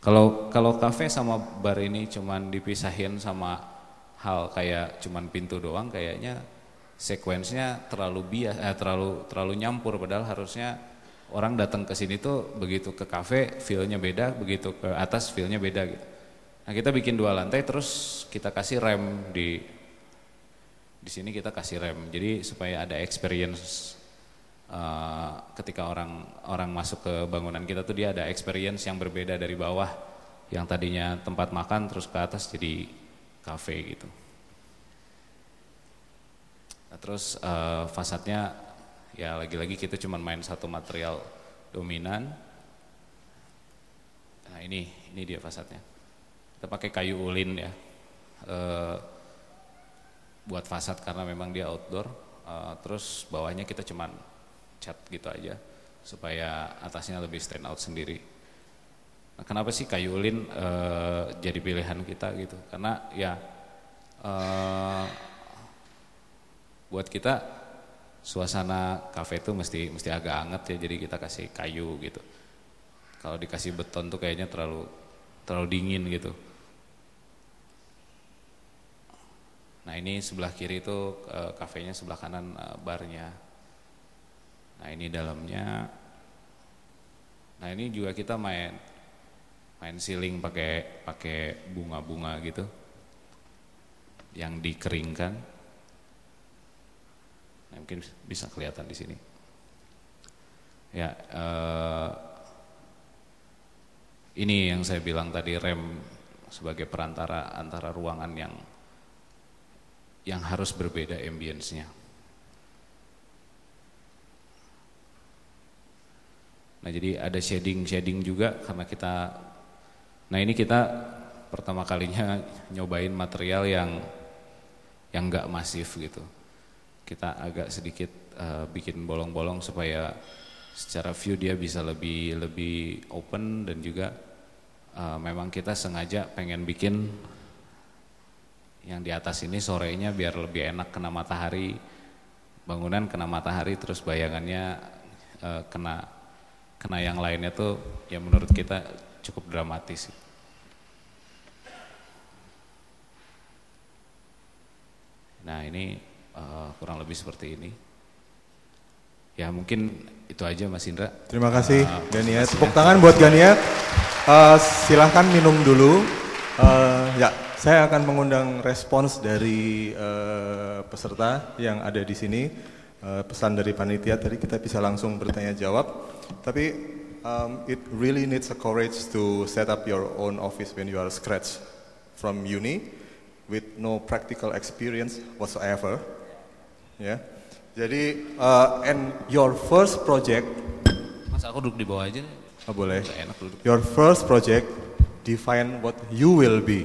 Speaker 2: kalau kalau kafe sama bar ini cuman dipisahin sama hal kayak cuman pintu doang kayaknya sekuensnya terlalu bias eh, terlalu terlalu nyampur padahal harusnya orang datang ke sini tuh begitu ke kafe feelnya beda begitu ke atas feelnya beda gitu. Nah kita bikin dua lantai terus kita kasih rem di di sini kita kasih rem, jadi supaya ada experience uh, ketika orang orang masuk ke bangunan kita tuh dia ada experience yang berbeda dari bawah, yang tadinya tempat makan terus ke atas jadi cafe gitu. Nah, terus uh, fasadnya ya lagi-lagi kita cuma main satu material dominan. Nah ini ini dia fasadnya. Kita pakai kayu ulin ya. Uh, buat fasad karena memang dia outdoor uh, terus bawahnya kita cuman cat gitu aja supaya atasnya lebih stand out sendiri kenapa sih kayu ulin uh, jadi pilihan kita gitu? Karena ya uh, buat kita suasana kafe itu mesti mesti agak anget ya, jadi kita kasih kayu gitu. Kalau dikasih beton tuh kayaknya terlalu terlalu dingin gitu. Nah ini sebelah kiri itu uh, kafenya, sebelah kanan barnya. Nah ini dalamnya. Nah ini juga kita main main ceiling pakai pakai bunga-bunga gitu yang dikeringkan. Nah, mungkin bisa kelihatan di sini. Ya, uh, ini yang saya bilang tadi rem sebagai perantara antara ruangan yang yang harus berbeda ambience-nya. Nah jadi ada shading-shading juga karena kita, nah ini kita pertama kalinya nyobain material yang yang nggak masif gitu. Kita agak sedikit uh, bikin bolong-bolong supaya secara view dia bisa lebih lebih open dan juga uh, memang kita sengaja pengen bikin yang di atas ini sorenya biar lebih enak kena matahari bangunan kena matahari terus bayangannya uh, kena kena yang lainnya tuh ya menurut kita cukup dramatis nah ini uh, kurang lebih seperti ini. Ya mungkin itu aja Mas Indra.
Speaker 1: Terima kasih uh, Gania tepuk tangan buat Gania uh, silahkan minum dulu. Uh, ya saya akan mengundang respons dari uh, peserta yang ada di sini. Uh, pesan dari panitia tadi kita bisa langsung bertanya jawab. Tapi um, it really needs a courage to set up your own office when you are scratch from uni with no practical experience whatsoever. Ya. Yeah. Jadi uh, and your first project.
Speaker 2: Mas aku duduk di bawah aja.
Speaker 1: Oh, boleh. Enak duduk. Your first project define what you will be.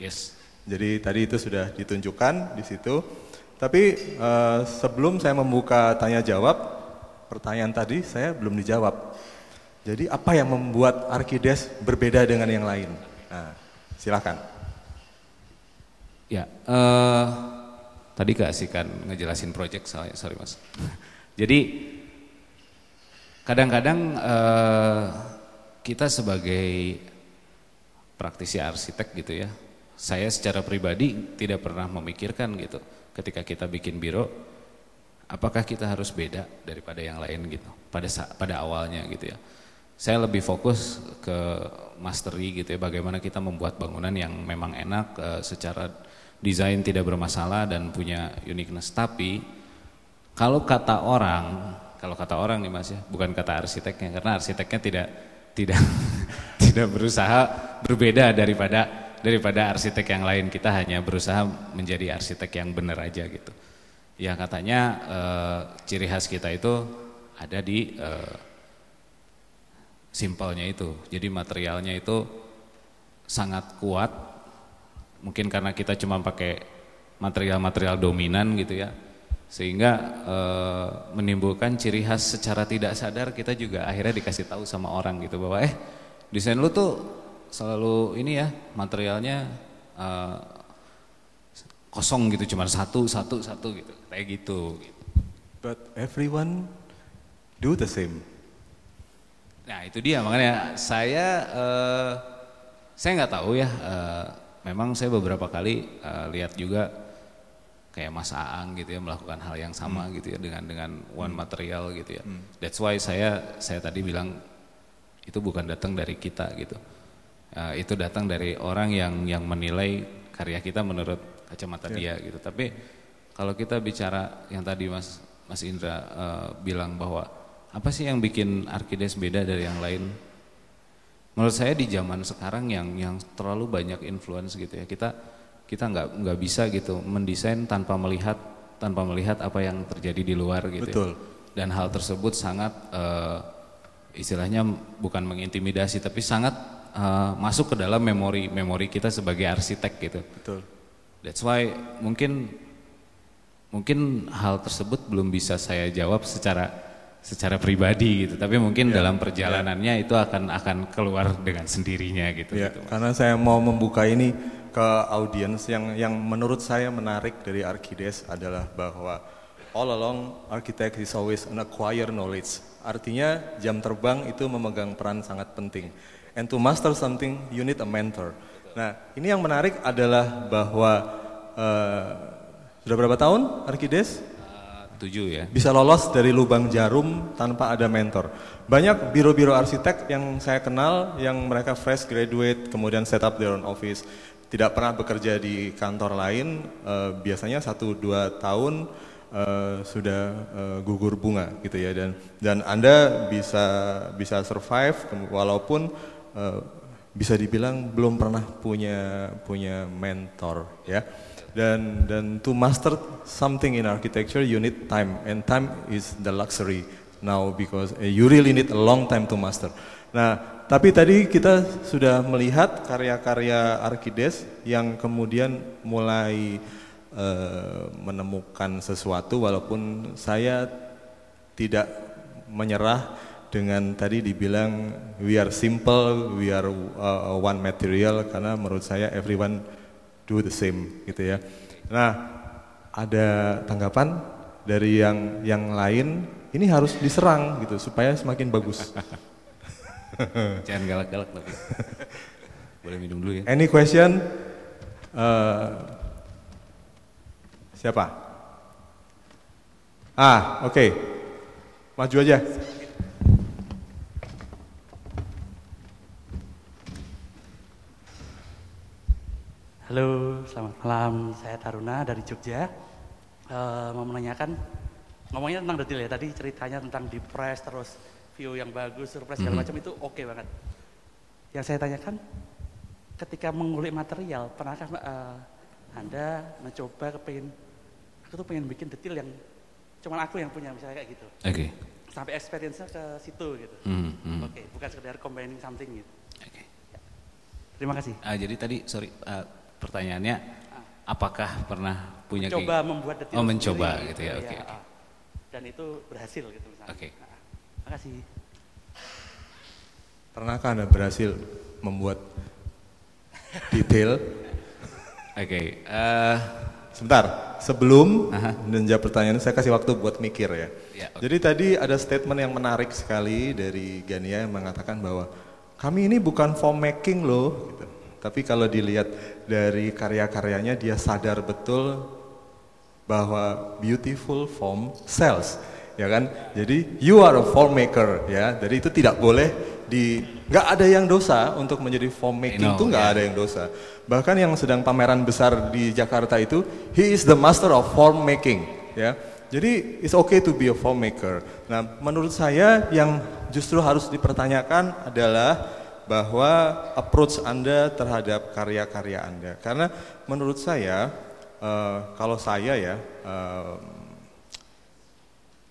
Speaker 2: Yes.
Speaker 1: Jadi tadi itu sudah ditunjukkan di situ. Tapi uh, sebelum saya membuka tanya jawab, pertanyaan tadi saya belum dijawab. Jadi apa yang membuat Arkides berbeda dengan yang lain? Nah, silakan.
Speaker 2: Ya, uh, tadi keasikan ngejelasin project saya, sorry mas. Jadi kadang-kadang uh, kita sebagai praktisi arsitek gitu ya, saya secara pribadi tidak pernah memikirkan gitu ketika kita bikin biro apakah kita harus beda daripada yang lain gitu pada pada awalnya gitu ya? Saya lebih fokus ke mastery gitu ya bagaimana kita membuat bangunan yang memang enak uh, secara desain tidak bermasalah dan punya uniqueness. Tapi kalau kata orang kalau kata orang nih Mas ya bukan kata arsiteknya karena arsiteknya tidak tidak tidak berusaha berbeda daripada daripada arsitek yang lain. Kita hanya berusaha menjadi arsitek yang benar aja gitu. Ya katanya e, ciri khas kita itu ada di e, simpelnya itu. Jadi materialnya itu sangat kuat. Mungkin karena kita cuma pakai material-material dominan gitu ya. Sehingga e, menimbulkan ciri khas secara tidak sadar kita juga akhirnya dikasih tahu sama orang gitu bahwa eh desain lu tuh selalu ini ya materialnya uh, kosong gitu cuma satu satu satu gitu kayak gitu.
Speaker 1: But everyone do the same.
Speaker 2: Nah itu dia makanya saya uh, saya nggak tahu ya. Uh, memang saya beberapa kali uh, lihat juga kayak Mas Aang gitu ya melakukan hal yang sama hmm. gitu ya dengan dengan one material gitu ya. Hmm. That's why saya saya tadi bilang itu bukan datang dari kita gitu uh, itu datang dari orang yang yang menilai karya kita menurut kacamata yeah. dia gitu. Tapi kalau kita bicara yang tadi Mas Mas Indra uh, bilang bahwa apa sih yang bikin Arkides beda dari yang lain? Menurut saya di zaman sekarang yang yang terlalu banyak influence gitu ya. Kita kita nggak nggak bisa gitu mendesain tanpa melihat tanpa melihat apa yang terjadi di luar gitu. Ya.
Speaker 1: Betul. Ya.
Speaker 2: Dan hal tersebut sangat uh, istilahnya bukan mengintimidasi tapi sangat uh, masuk ke dalam memori memori kita sebagai arsitek gitu.
Speaker 1: Betul.
Speaker 2: That's why mungkin mungkin hal tersebut belum bisa saya jawab secara secara pribadi gitu. Tapi mungkin yeah. dalam perjalanannya yeah. itu akan akan keluar dengan sendirinya gitu.
Speaker 1: Yeah,
Speaker 2: gitu
Speaker 1: karena saya mau membuka ini ke audiens yang yang menurut saya menarik dari Archides adalah bahwa all along architect is always an acquire knowledge. Artinya jam terbang itu memegang peran sangat penting. And to master something, you need a mentor. Nah, ini yang menarik adalah bahwa uh, sudah berapa tahun Archides?
Speaker 2: tujuh ya.
Speaker 1: Bisa lolos dari lubang jarum tanpa ada mentor. Banyak biro-biro arsitek yang saya kenal yang mereka fresh graduate kemudian set up their own office. Tidak pernah bekerja di kantor lain, uh, biasanya satu dua tahun uh, sudah uh, gugur bunga gitu ya dan dan anda bisa bisa survive walaupun uh, bisa dibilang belum pernah punya punya mentor ya dan dan to master something in architecture you need time and time is the luxury now because uh, you really need a long time to master. Nah, tapi tadi kita sudah melihat karya-karya Arkides yang kemudian mulai uh, menemukan sesuatu walaupun saya tidak menyerah dengan tadi dibilang we are simple, we are uh, one material karena menurut saya everyone do the same gitu ya. Nah, ada tanggapan dari yang yang lain ini harus diserang gitu supaya semakin bagus.
Speaker 2: Jangan galak-galak tapi. Boleh minum dulu ya.
Speaker 1: Any question? Uh, siapa? Ah, oke. Okay. Maju aja.
Speaker 3: Halo, selamat malam. Saya Taruna dari Jogja. Uh, mau menanyakan, ngomongnya tentang detail ya. Tadi ceritanya tentang di press, terus view yang bagus, surprise segala mm -hmm. macam itu oke okay banget. Yang saya tanyakan, ketika mengulik material, pernahkah uh, Anda mencoba kepengen, aku tuh pengen bikin detail yang cuma aku yang punya, misalnya kayak gitu.
Speaker 2: Oke. Okay.
Speaker 3: Sampai experience-nya ke situ gitu. Mm -hmm. Oke, okay, bukan sekedar combining something gitu. Oke. Okay. Terima kasih.
Speaker 2: Uh, jadi tadi, sorry, uh, pertanyaannya apakah pernah punya
Speaker 3: coba membuat detail
Speaker 2: oh mencoba sendiri, gitu ya, oke okay,
Speaker 3: ya, okay. dan itu berhasil gitu misalnya
Speaker 2: oke okay.
Speaker 3: nah, makasih
Speaker 1: pernahkah anda berhasil membuat detail
Speaker 2: oke okay, uh, eh,
Speaker 1: sebentar sebelum menjawab pertanyaan saya kasih waktu buat mikir ya, ya okay. jadi tadi ada statement yang menarik sekali dari Gania yang mengatakan bahwa kami ini bukan form making loh gitu. Tapi kalau dilihat dari karya-karyanya dia sadar betul bahwa beautiful form sells, ya kan? Jadi you are a form maker, ya. Jadi itu tidak boleh di nggak ada yang dosa untuk menjadi form making itu nggak yeah. ada yang dosa. Bahkan yang sedang pameran besar di Jakarta itu, he is the master of form making, ya. Jadi it's okay to be a form maker. Nah, menurut saya yang justru harus dipertanyakan adalah bahwa approach Anda terhadap karya-karya Anda. Karena menurut saya, uh, kalau saya ya, uh,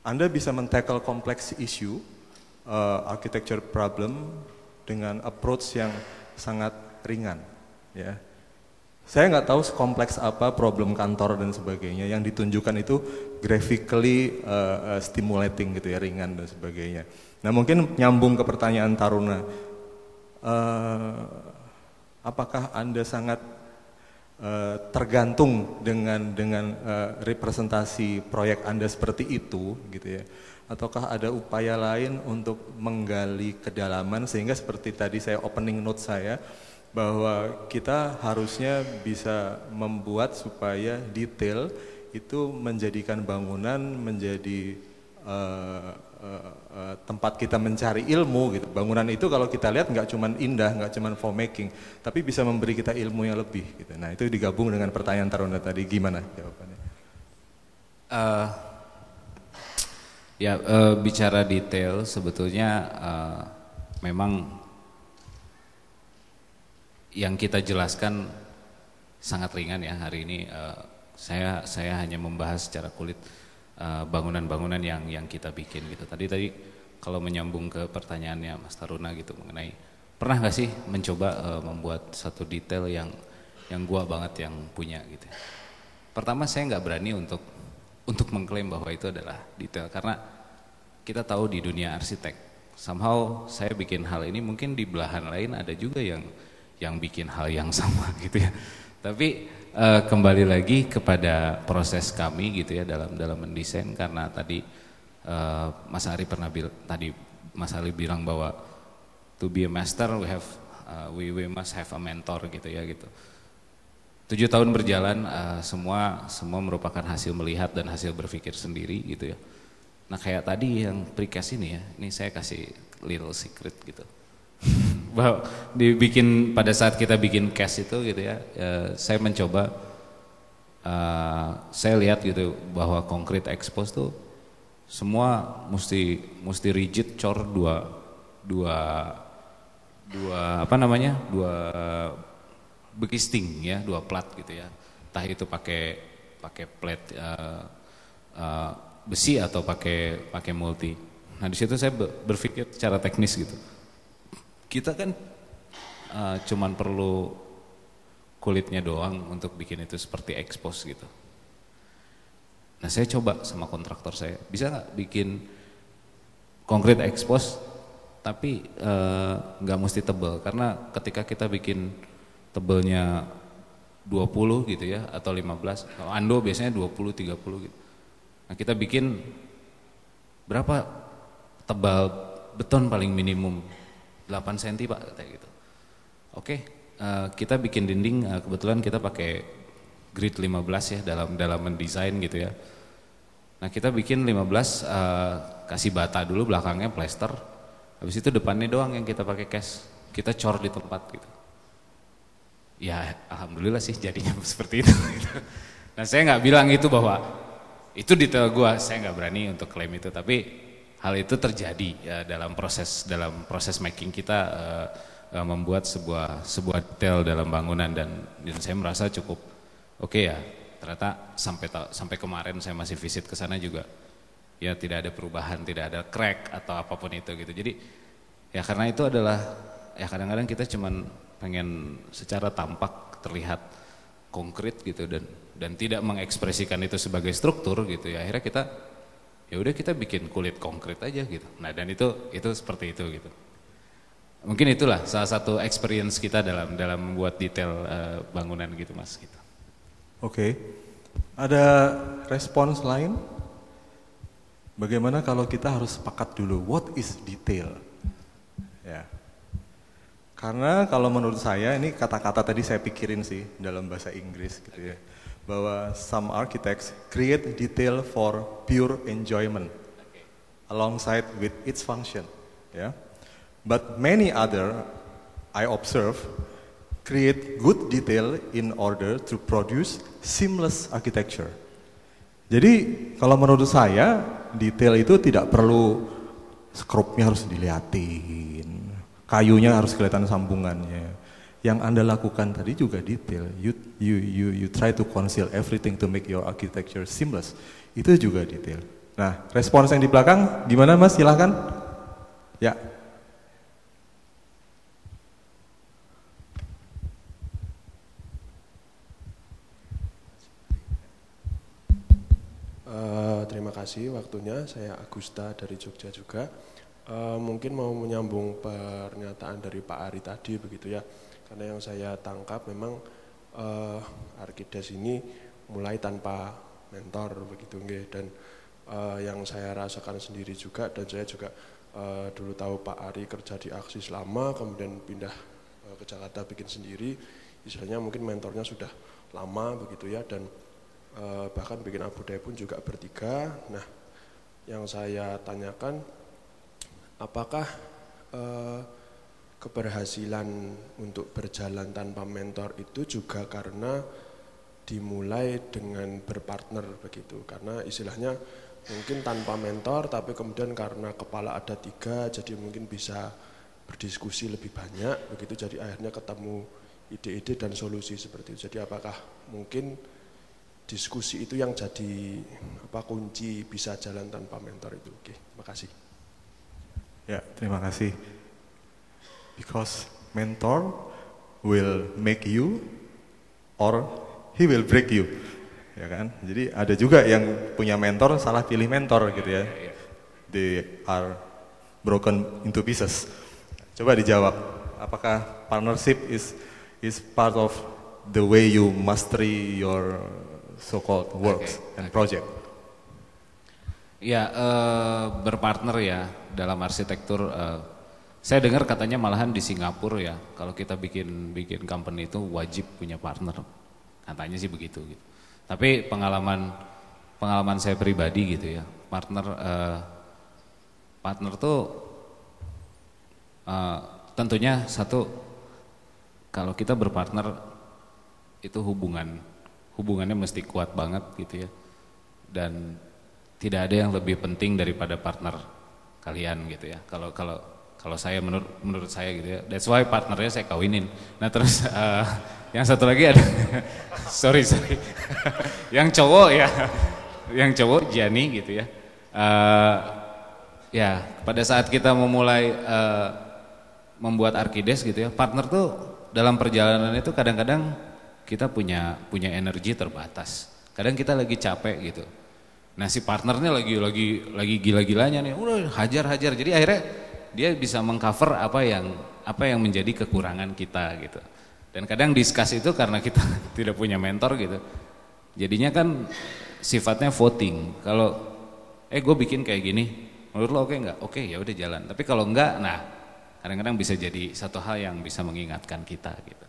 Speaker 1: Anda bisa men-tackle kompleks isu, uh, architecture problem dengan approach yang sangat ringan. Ya. Saya nggak tahu sekompleks apa problem kantor dan sebagainya. Yang ditunjukkan itu graphically uh, stimulating gitu ya, ringan dan sebagainya. Nah mungkin nyambung ke pertanyaan Taruna uh, apakah Anda sangat uh, tergantung dengan dengan uh, representasi proyek Anda seperti itu gitu ya? Ataukah ada upaya lain untuk menggali kedalaman? Sehingga seperti tadi saya opening note saya bahwa kita harusnya bisa membuat supaya detail itu menjadikan bangunan menjadi uh, uh, tempat kita mencari ilmu gitu. Bangunan itu kalau kita lihat nggak cuma indah, nggak cuma for making, tapi bisa memberi kita ilmu yang lebih gitu. Nah itu digabung dengan pertanyaan Taruna tadi, gimana jawabannya?
Speaker 2: Uh, ya uh, bicara detail sebetulnya uh, memang yang kita jelaskan sangat ringan ya hari ini. Uh, saya saya hanya membahas secara kulit Eh, bangunan-bangunan uh, yang yang kita bikin gitu. Tadi tadi kalau menyambung ke pertanyaannya Mas Taruna gitu mengenai pernah nggak sih mencoba uh, membuat satu detail yang yang gua banget yang punya gitu. Pertama saya nggak berani untuk untuk mengklaim bahwa itu adalah detail karena kita tahu di dunia arsitek, somehow saya bikin hal ini mungkin di belahan lain ada juga yang yang bikin hal yang sama gitu ya. Tapi uh, kembali lagi kepada proses kami gitu ya dalam dalam mendesain karena tadi uh, Mas Ari pernah bil tadi Mas Ali bilang bahwa to be a master we have uh, we we must have a mentor gitu ya gitu. Tujuh tahun berjalan uh, semua semua merupakan hasil melihat dan hasil berpikir sendiri gitu ya. Nah kayak tadi yang precast ini ya, ini saya kasih little secret gitu. Bahwa dibikin pada saat kita bikin cast itu gitu ya, uh, saya mencoba uh, saya lihat gitu bahwa konkret expose tuh semua mesti mesti rigid cor dua dua dua apa namanya dua bekisting ya dua plat gitu ya. Entah itu pakai pakai plat uh, uh, besi atau pakai pakai multi. Nah di situ saya berpikir secara teknis gitu kita kan uh, cuman perlu kulitnya doang untuk bikin itu seperti expose gitu nah saya coba sama kontraktor saya bisa nggak bikin konkret expose tapi nggak uh, mesti tebel karena ketika kita bikin tebelnya 20 gitu ya atau 15. Kalau Ando biasanya 20 30 gitu. Nah, kita bikin berapa tebal beton paling minimum 8 cm Pak kayak gitu. Oke, uh, kita bikin dinding uh, kebetulan kita pakai grid 15 ya dalam dalam mendesain gitu ya. Nah, kita bikin 15 uh, eh, kasih bata dulu belakangnya plester. Habis itu depannya doang yang kita pakai cash. Kita cor di tempat gitu ya alhamdulillah sih jadinya seperti itu. Nah saya nggak bilang itu bahwa itu detail gue, saya nggak berani untuk klaim itu. Tapi hal itu terjadi ya, dalam proses dalam proses making kita uh, uh, membuat sebuah sebuah detail dalam bangunan dan, dan saya merasa cukup oke okay ya. Ternyata sampai sampai kemarin saya masih visit ke sana juga ya tidak ada perubahan, tidak ada crack atau apa pun itu gitu. Jadi ya karena itu adalah ya kadang-kadang kita cuman pengen secara tampak terlihat konkret gitu dan dan tidak mengekspresikan itu sebagai struktur gitu ya akhirnya kita ya udah kita bikin kulit konkret aja gitu. Nah dan itu itu seperti itu gitu. Mungkin itulah salah satu experience kita dalam dalam membuat detail uh, bangunan gitu mas gitu.
Speaker 1: Oke. Okay. ada respons lain bagaimana kalau kita harus sepakat dulu what is detail? Ya. Karena kalau menurut saya ini kata-kata tadi saya pikirin sih dalam bahasa Inggris gitu ya. Bahwa some architects create detail for pure enjoyment alongside with its function, ya. But many other I observe create good detail in order to produce seamless architecture. Jadi kalau menurut saya detail itu tidak perlu skrupnya harus dilihatin, kayunya harus kelihatan sambungannya. Yang Anda lakukan tadi juga detail. You, you, you, you try to conceal everything to make your architecture seamless. Itu juga detail. Nah, respons yang di belakang gimana Mas? Silahkan. Ya.
Speaker 4: Uh, terima kasih waktunya. Saya Agusta dari Jogja juga. Uh, mungkin mau menyambung pernyataan dari Pak Ari tadi begitu ya, karena yang saya tangkap memang uh, Arkides ini mulai tanpa mentor begitu nggih. Dan uh, yang saya rasakan sendiri juga dan saya juga uh, dulu tahu Pak Ari kerja di aksi selama kemudian pindah uh, ke Jakarta bikin sendiri istilahnya mungkin mentornya sudah lama begitu ya. Dan uh, bahkan bikin Abu Dhabi pun juga bertiga. Nah yang saya tanyakan apakah eh, keberhasilan untuk berjalan tanpa mentor itu juga karena dimulai dengan berpartner begitu. Karena istilahnya mungkin tanpa mentor tapi kemudian karena kepala ada tiga jadi mungkin bisa berdiskusi lebih banyak begitu. Jadi akhirnya ketemu ide-ide dan solusi seperti itu. Jadi apakah mungkin diskusi itu yang jadi apa kunci bisa jalan tanpa mentor itu? Oke terima kasih.
Speaker 1: Ya, terima kasih. Because mentor will make you or he will break you. Ya kan? Jadi ada juga yang punya mentor salah pilih mentor gitu ya. they are broken into pieces. Coba dijawab, apakah partnership is is part of the way you mastery your so-called works
Speaker 2: Okay,
Speaker 1: and project?
Speaker 2: Ya, eh, berpartner ya dalam arsitektur. eh, saya dengar katanya malahan di Singapura ya, kalau kita bikin bikin company itu wajib punya partner. Katanya sih begitu. Gitu. Tapi pengalaman pengalaman saya pribadi gitu ya, partner eh, partner tuh eh, tentunya satu kalau kita berpartner itu hubungan hubungannya mesti kuat banget gitu ya dan tidak ada yang lebih penting daripada partner kalian gitu ya kalau kalau kalau saya menurut menurut saya gitu ya. That's why partnernya saya kawinin. Nah terus eh, yang satu lagi ada sorry sorry. Yang cowok ya yang cowok Gianni gitu ya. Eh, ya pada saat kita memulai eh, membuat Arkides gitu ya partner tuh dalam perjalanan itu kadang-kadang kita punya punya energi terbatas. Kadang kita lagi capek gitu. Nah si partnernya lagi lagi lagi gila-gilanya nih. Udah hajar-hajar. Jadi akhirnya dia bisa mengcover apa yang apa yang menjadi kekurangan kita gitu. Dan kadang discuss itu karena kita tidak punya mentor gitu. Jadinya kan sifatnya voting. Kalau eh gue bikin kayak gini menurut lo oke nggak? Oke ya udah jalan. Tapi kalau enggak nah kadang-kadang bisa jadi satu hal yang bisa mengingatkan kita gitu.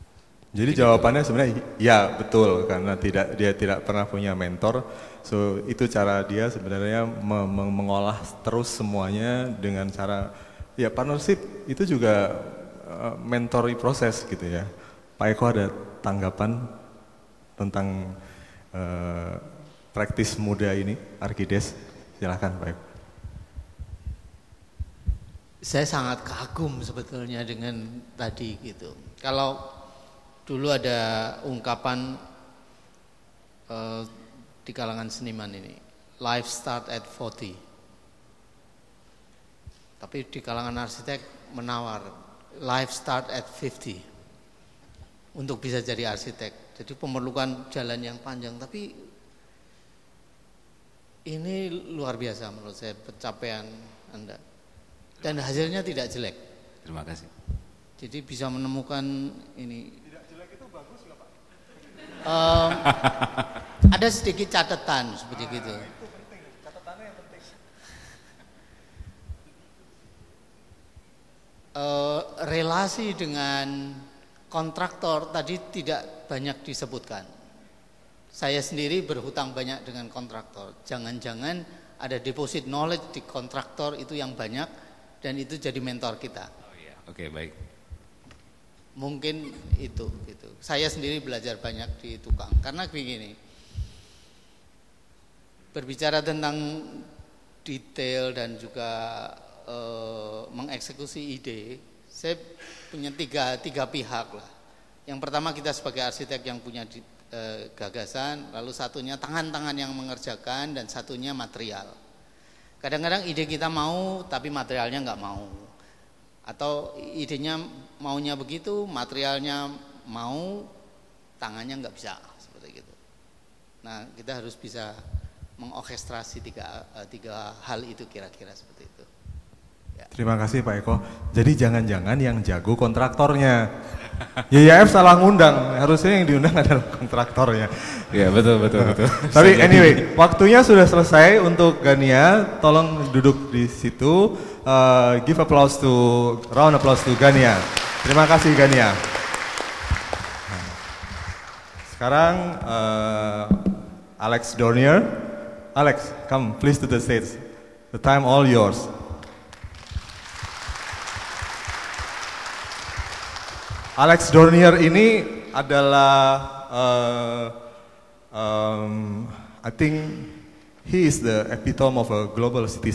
Speaker 1: Jadi jawabannya sebenarnya ya betul karena tidak dia tidak pernah punya mentor. So itu cara dia sebenarnya me- me- mengolah terus semuanya dengan cara ya partnership itu juga uh, mentoring proses gitu ya. Pak Eko ada tanggapan tentang uh, praktis muda ini Arkides? Silahkan Pak Eko.
Speaker 5: Saya sangat kagum sebetulnya dengan tadi gitu. Kalau dulu ada ungkapan eh, di kalangan seniman ini, life start at 40. Tapi di kalangan arsitek menawar, life start at 50. Untuk bisa jadi arsitek. Jadi memerlukan jalan yang panjang, tapi ini luar biasa menurut saya pencapaian Anda. Dan hasilnya tidak jelek.
Speaker 2: terima kasih
Speaker 5: Jadi bisa menemukan ini. Tidak jelek itu bagus nggak Pak? ada sedikit catatan seperti gitu. Eh, relasi dengan kontraktor tadi tidak banyak disebutkan. Saya sendiri berhutang banyak dengan kontraktor. Jangan-jangan ada deposit knowledge di kontraktor itu yang banyak dan itu jadi mentor kita.
Speaker 2: oh iya oke baik
Speaker 5: Mungkin itu gitu. Saya sendiri belajar banyak di tukang karena begini. Berbicara tentang detail dan juga eh, mengeksekusi ide, saya punya tiga tiga pihak lah. Yang pertama kita sebagai arsitek yang punya di- eh, gagasan, lalu satunya tangan-tangan yang mengerjakan dan satunya material. Kadang-kadang ide kita mau tapi materialnya nggak mau atau idenya maunya begitu, materialnya mau, tangannya nggak bisa seperti gitu. Nah kita harus bisa mengorkestrasi tiga eh, tiga hal itu kira-kira seperti itu.
Speaker 1: Terima kasih Pak Eko. Jadi jangan-jangan yang jago kontraktornya. YYF salah ngundang, harusnya yang diundang adalah kontraktornya.
Speaker 2: ya betul betul betul
Speaker 1: Tapi anyway, waktunya sudah selesai untuk Gania. Tolong duduk di situ. Uh, give applause to round applause to Gania. Terima kasih Gania. Nah, Sekarang uh, Alex Dornier. Alex, come please to the stage. The time all yours. Alex Dornier ini adalah uh, um, I think he is the epitome of a global citizen.